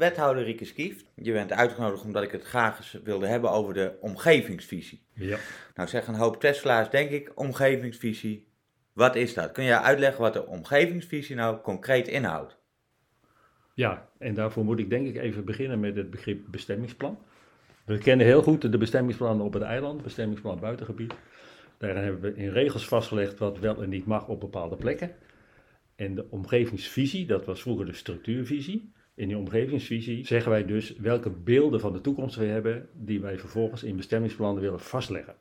wethouder Rieke Skieft. Je bent uitgenodigd omdat ik het graag eens wilde hebben over de omgevingsvisie. Ja. Nou zeggen een hoop Tesla's, denk ik, omgevingsvisie. Wat is dat? Kun je uitleggen wat de omgevingsvisie nou concreet inhoudt? ja, en daarvoor moet ik denk ik even beginnen met het begrip bestemmingsplan. We kennen heel goed de bestemmingsplannen op het eiland, bestemmingsplan buitengebied. Daarin hebben we in regels vastgelegd wat wel en niet mag op bepaalde plekken. En de omgevingsvisie, dat was vroeger de structuurvisie. In die omgevingsvisie zeggen wij dus welke beelden van de toekomst we hebben, die wij vervolgens in bestemmingsplannen willen vastleggen.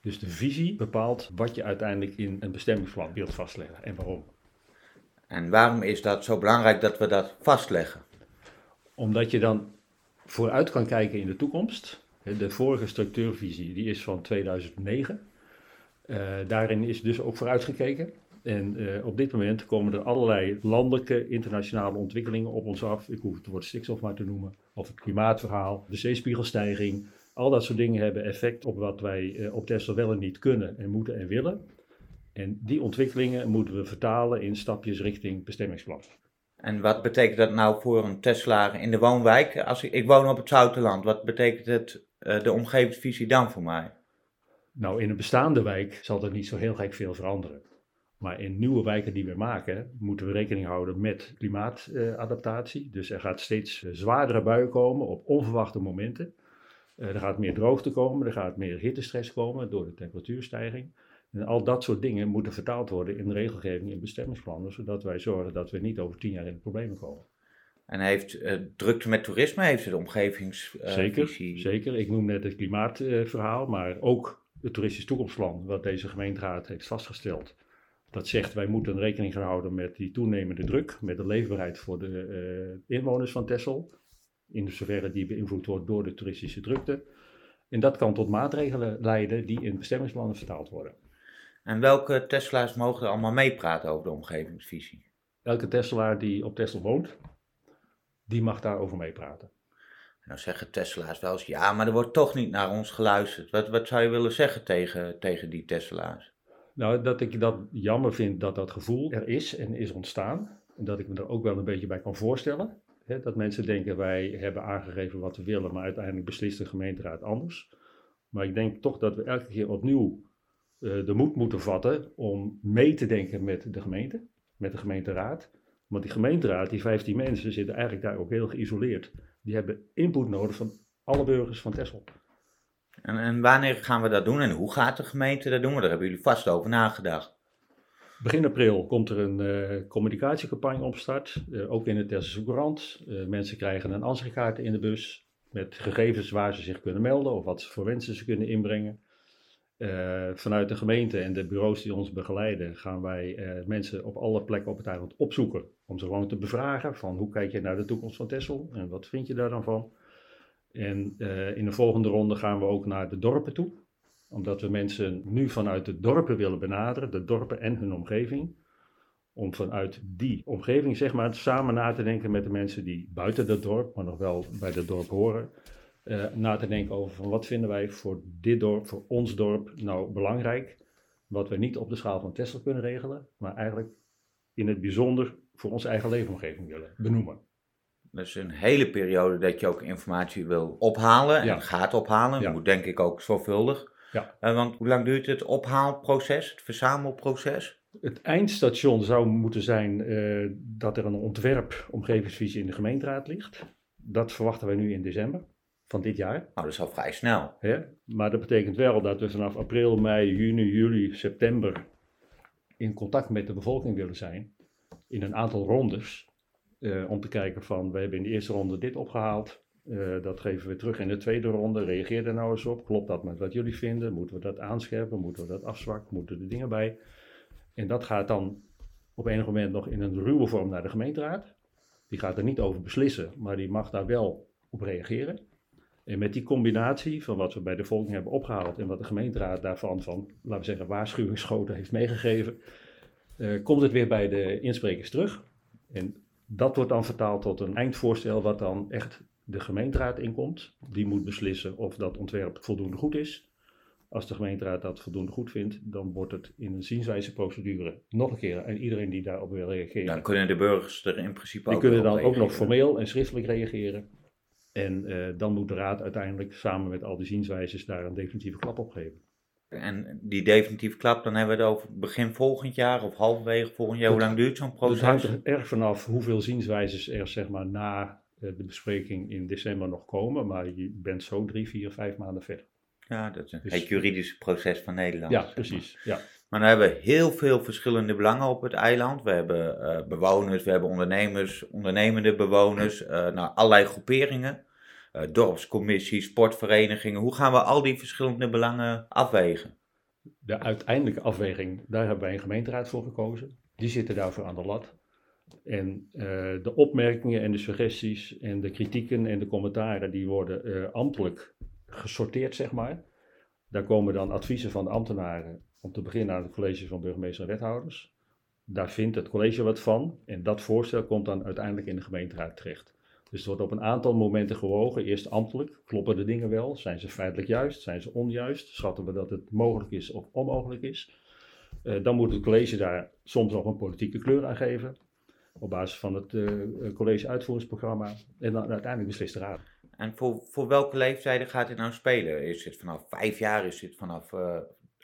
Dus de visie bepaalt wat je uiteindelijk in een bestemmingsplan wilt vastleggen en waarom. En waarom is dat zo belangrijk dat we dat vastleggen? Omdat je dan vooruit kan kijken in de toekomst. De vorige structuurvisie die is van 2009. Eh, daarin is dus ook vooruitgekeken. En eh, op dit moment komen er allerlei landelijke, internationale ontwikkelingen op ons af. Ik hoef het woord stikstof maar te noemen. Of het klimaatverhaal, de zeespiegelstijging. Al dat soort dingen hebben effect op wat wij eh, op Tesla wel en niet kunnen en moeten en willen. En die ontwikkelingen moeten we vertalen in stapjes richting bestemmingsplan. En wat betekent dat nou voor een Tesla in de woonwijk? Als ik, ik woon op het Zouterland, wat betekent het, eh, de omgevingsvisie dan voor mij? Nou, in een bestaande wijk zal er niet zo heel gek veel veranderen. Maar in nieuwe wijken die we maken, moeten we rekening houden met klimaatadaptatie. dus er gaat steeds eh, zwaardere buien komen op onverwachte momenten. Eh, er gaat meer droogte komen, er gaat meer hittestress komen door de temperatuurstijging. En al dat soort dingen moeten vertaald worden in regelgeving in bestemmingsplannen, zodat wij zorgen dat we niet over tien jaar in de problemen komen. En heeft eh, drukte met toerisme, heeft het omgevingsvisie? Zeker, zeker. Ik noem net het klimaatverhaal, maar ook het toeristisch toekomstplan, wat deze gemeenteraad heeft vastgesteld. Dat zegt wij moeten rekening gaan houden met die toenemende druk, met de leefbaarheid voor de eh, inwoners van Texel, in zoverre die beïnvloed wordt door de toeristische drukte. En dat kan tot maatregelen leiden die in bestemmingsplannen vertaald worden. En welke Tesla's mogen er allemaal meepraten over de omgevingsvisie? Elke Tesselaar die op Texel woont, die mag daarover meepraten. Nou zeggen Tesla's wel eens, ja, maar er wordt toch niet naar ons geluisterd. Wat, wat zou je willen zeggen tegen, tegen die Tesla's? Nou, dat ik dat jammer vind dat dat gevoel er is en is ontstaan. En dat ik me er ook wel een beetje bij kan voorstellen. Hè, dat mensen denken wij hebben aangegeven wat we willen, maar uiteindelijk beslist de gemeenteraad anders. Maar ik denk toch dat we elke keer opnieuw eh, de moed moeten vatten om mee te denken met de gemeente, met de gemeenteraad. Want die gemeenteraad, die 15 mensen, zitten eigenlijk daar ook heel geïsoleerd. Die hebben input nodig van alle burgers van Texel. En, en wanneer gaan we dat doen en hoe gaat de gemeente dat doen? Daar hebben jullie vast over nagedacht. Begin april komt er een eh, communicatiecampagne op start, eh, ook in de Tesselse Courant. Eh, mensen krijgen een ansichtkaart in de bus met gegevens waar ze zich kunnen melden of wat voor wensen ze kunnen inbrengen. Vanuit de gemeente en de bureaus die ons begeleiden gaan wij mensen op alle plekken op het eiland opzoeken. Om ze gewoon te bevragen van hoe kijk je naar de toekomst van Texel en wat vind je daar dan van. En eh, in de volgende ronde gaan we ook naar de dorpen toe. Omdat we mensen nu vanuit de dorpen willen benaderen, de dorpen en hun omgeving. Om vanuit die omgeving zeg maar samen na te denken met de mensen die buiten dat dorp, maar nog wel bij dat dorp horen eh, na te denken over van wat vinden wij voor dit dorp, voor ons dorp nou belangrijk. Wat we niet op de schaal van Tesla kunnen regelen, maar eigenlijk in het bijzonder voor onze eigen leefomgeving willen benoemen. Dus een hele periode dat je ook informatie wil ophalen Ja. en gaat ophalen. Ja. Moet denk ik ook zorgvuldig. Ja. Eh, want hoe lang duurt het ophaalproces, het verzamelproces? Het eindstation zou moeten zijn eh, dat er een ontwerp omgevingsvisie in de gemeenteraad ligt. Dat verwachten wij nu in december van dit jaar. Nou, dat is al vrij snel. Hè? Maar dat betekent wel dat we vanaf april, mei, juni, juli, september in contact met de bevolking willen zijn. In een aantal rondes. Eh, om te kijken van, we hebben in de eerste ronde dit opgehaald. eh, dat geven we terug in de tweede ronde. Reageer daar nou eens op. Klopt dat met wat jullie vinden? Moeten we dat aanscherpen? Moeten we dat afzwakken? Moeten er dingen bij? En dat gaat dan op enig moment nog in een ruwe vorm naar de gemeenteraad. Die gaat er niet over beslissen, maar die mag daar wel op reageren. En met die combinatie van wat we bij de volking hebben opgehaald en wat de gemeenteraad daarvan van, laten we zeggen, waarschuwingsschoten heeft meegegeven, eh, komt het weer bij de insprekers terug. En dat wordt dan vertaald tot een eindvoorstel wat dan echt de gemeenteraad inkomt. Die moet beslissen of dat ontwerp voldoende goed is. Als de gemeenteraad dat voldoende goed vindt, dan wordt het in een zienswijzeprocedure nog een keer. En iedereen die daarop wil reageren. Dan kunnen de burgers er in principe die ook kunnen op dan ook nog formeel en schriftelijk reageren. En eh, dan moet de raad uiteindelijk samen met al die zienswijzes daar een definitieve klap op geven. En die definitieve klap, dan hebben we het over begin volgend jaar of halverwege volgend jaar. Hoe lang duurt zo'n Dus het hangt proces? er erg vanaf hoeveel zienswijzes er zeg maar, na eh, de bespreking in december nog komen. Maar je bent zo drie, vier, vijf maanden verder. Ja, dat is een- Dus- het juridische proces van Nederland. Ja, precies. Ja. Maar dan hebben we heel veel verschillende belangen op het eiland. We hebben eh, bewoners, we hebben ondernemers, ondernemende bewoners, eh nou, allerlei groeperingen. Eh, dorpscommissies, sportverenigingen. Hoe gaan we al die verschillende belangen afwegen? De uiteindelijke afweging, daar hebben wij een gemeenteraad voor gekozen. Die zitten daarvoor aan de lat. En eh, de opmerkingen en de suggesties en de kritieken en de commentaren, die worden eh, ambtelijk gesorteerd, zeg maar. Daar komen dan adviezen van de ambtenaren, om te beginnen aan het college van burgemeester en wethouders. Daar vindt het college wat van en dat voorstel komt dan uiteindelijk in de gemeenteraad terecht. Dus het wordt op een aantal momenten gewogen. Eerst ambtelijk, kloppen de dingen wel? Zijn ze feitelijk juist? Zijn ze onjuist? Schatten we dat het mogelijk is of onmogelijk is? Eh, dan moet het college daar soms nog een politieke kleur aan geven. Op basis van het eh, college uitvoeringsprogramma. En dan uiteindelijk beslist de raad. En voor, voor welke leeftijden gaat dit nou spelen? Is het vanaf vijf jaar? Is het vanaf eh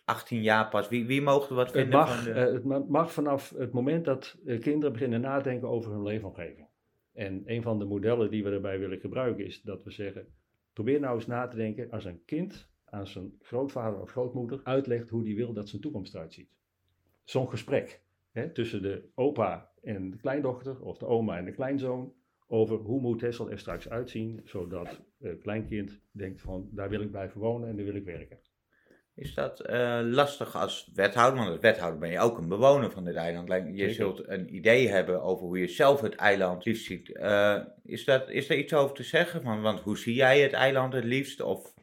18 jaar pas? Wie, wie mogen er wat Het vinden mag, van de... het ma- mag vanaf het moment dat kinderen beginnen nadenken over hun leefomgeving. En een van de modellen die we daarbij willen gebruiken is dat we zeggen: probeer nou eens na te denken als een kind aan zijn grootvader of grootmoeder uitlegt hoe die wil dat zijn toekomst eruit ziet. Zo'n gesprek hè, tussen de opa en de kleindochter of de oma en de kleinzoon over hoe moet Texel er straks uitzien, zodat het kleinkind denkt van daar wil ik blijven wonen en daar wil ik werken. Is dat eh, lastig als wethouder? Want als wethouder ben je ook een bewoner van dit eiland. Je Zeker. zult een idee hebben over hoe je zelf het eiland liefst ziet. Eh, is, dat, is daar iets over te zeggen? Want, want hoe zie jij het eiland het liefst? Of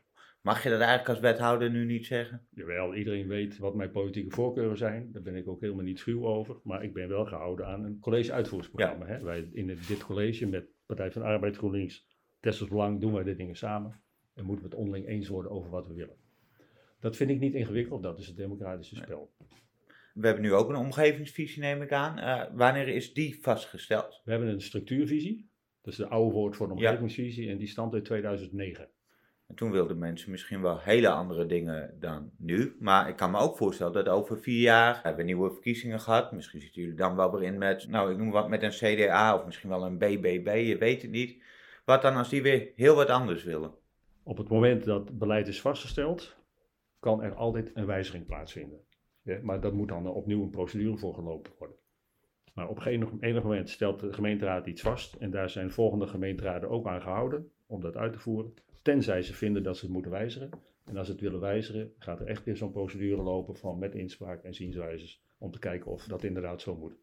mag je dat eigenlijk als wethouder nu niet zeggen? Jawel, iedereen weet wat mijn politieke voorkeuren zijn. Daar ben ik ook helemaal niet schuw over. Maar ik ben wel gehouden aan een college-uitvoeringsprogramma. Hè? Wij in dit college met Partij van de Arbeid, GroenLinks, Tessels Belang doen wij dit dingen samen. En moeten we het onderling eens worden over wat we willen. Dat vind ik niet ingewikkeld, dat is het democratische spel. We hebben nu ook een omgevingsvisie, neem ik aan. Eh, wanneer is die vastgesteld? We hebben een structuurvisie. Dat is de oude woord voor de Ja. omgevingsvisie. En die stamt uit 2009. En toen wilden mensen misschien wel hele andere dingen dan nu. Maar ik kan me ook voorstellen dat over vier jaar hebben we nieuwe verkiezingen gehad. Misschien zitten jullie dan wel weer in met, nou ik noem wat, met een CDA of misschien wel een BBB, je weet het niet. Wat dan als die weer heel wat anders willen? Op het moment dat beleid is vastgesteld, kan er altijd een wijziging plaatsvinden. Ja, maar dat moet dan opnieuw een procedure voor gelopen worden. Maar op enig, enig moment stelt de gemeenteraad iets vast en daar zijn volgende gemeenteraden ook aan gehouden om dat uit te voeren. Tenzij ze vinden dat ze het moeten wijzigen. En als ze het willen wijzigen, gaat er echt weer zo'n procedure lopen van met inspraak en zienswijzes om te kijken of dat inderdaad zo moet.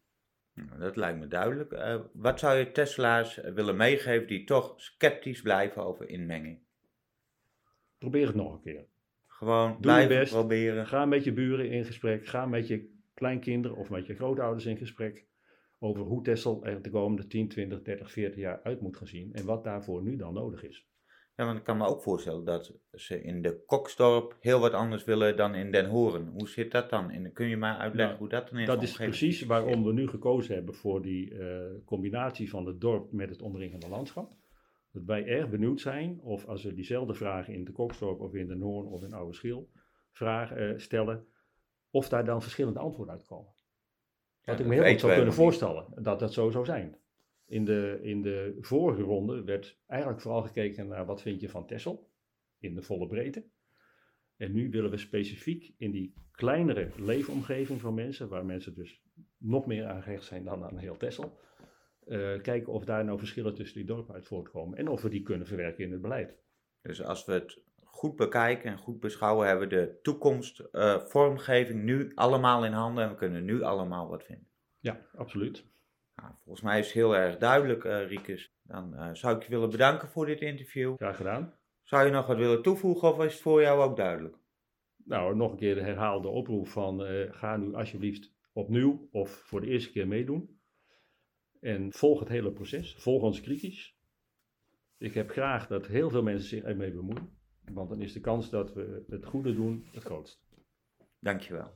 Dat lijkt me duidelijk. Eh, wat zou je Tesla's willen meegeven die toch sceptisch blijven over inmenging? Probeer het nog een keer. Gewoon je blijven best. proberen. Ga met je buren in gesprek. Ga met je kleinkinderen of met je grootouders in gesprek. Over hoe Texel er de komende 10, 20, 30, 40 jaar uit moet gaan zien. En wat daarvoor nu dan nodig is. Ja, want ik kan me ook voorstellen dat ze in de Koksdorp heel wat anders willen dan in Den Horen. Hoe zit dat dan? En kun je mij uitleggen Nou, hoe dat dan in Dat is precies waarom we nu gekozen hebben voor die eh, combinatie van het dorp met het omringende landschap. Dat wij erg benieuwd zijn of als we diezelfde vragen in de Koksdorp of in de Noorn of in Oude Schil vragen, eh, stellen, of daar dan verschillende antwoorden uitkomen. Ja, Wat ik me heel goed zou kunnen voorstellen dat dat zo zou zijn. In de, in de vorige ronde werd eigenlijk vooral gekeken naar wat vind je van Texel in de volle breedte. En nu willen we specifiek in die kleinere leefomgeving van mensen, waar mensen dus nog meer aan gehecht zijn dan aan heel Texel, eh, kijken of daar nou verschillen tussen die dorpen uit voortkomen en of we die kunnen verwerken in het beleid. Dus als we het goed bekijken en goed beschouwen, hebben we de toekomst, eh, vormgeving nu allemaal in handen en we kunnen nu allemaal wat vinden. Ja, absoluut. Nou, volgens mij is het heel erg duidelijk, eh Riekes. Dan zou ik je willen bedanken voor dit interview. Graag gedaan. Zou je nog wat willen toevoegen of is het voor jou ook duidelijk? Nou, nog een keer de herhaalde oproep van ga nu alsjeblieft opnieuw of voor de eerste keer meedoen. En volg het hele proces. Volg ons kritisch. Ik heb graag dat heel veel mensen zich ermee bemoeien. Want dan is de kans dat we het goede doen het grootst. Dankjewel.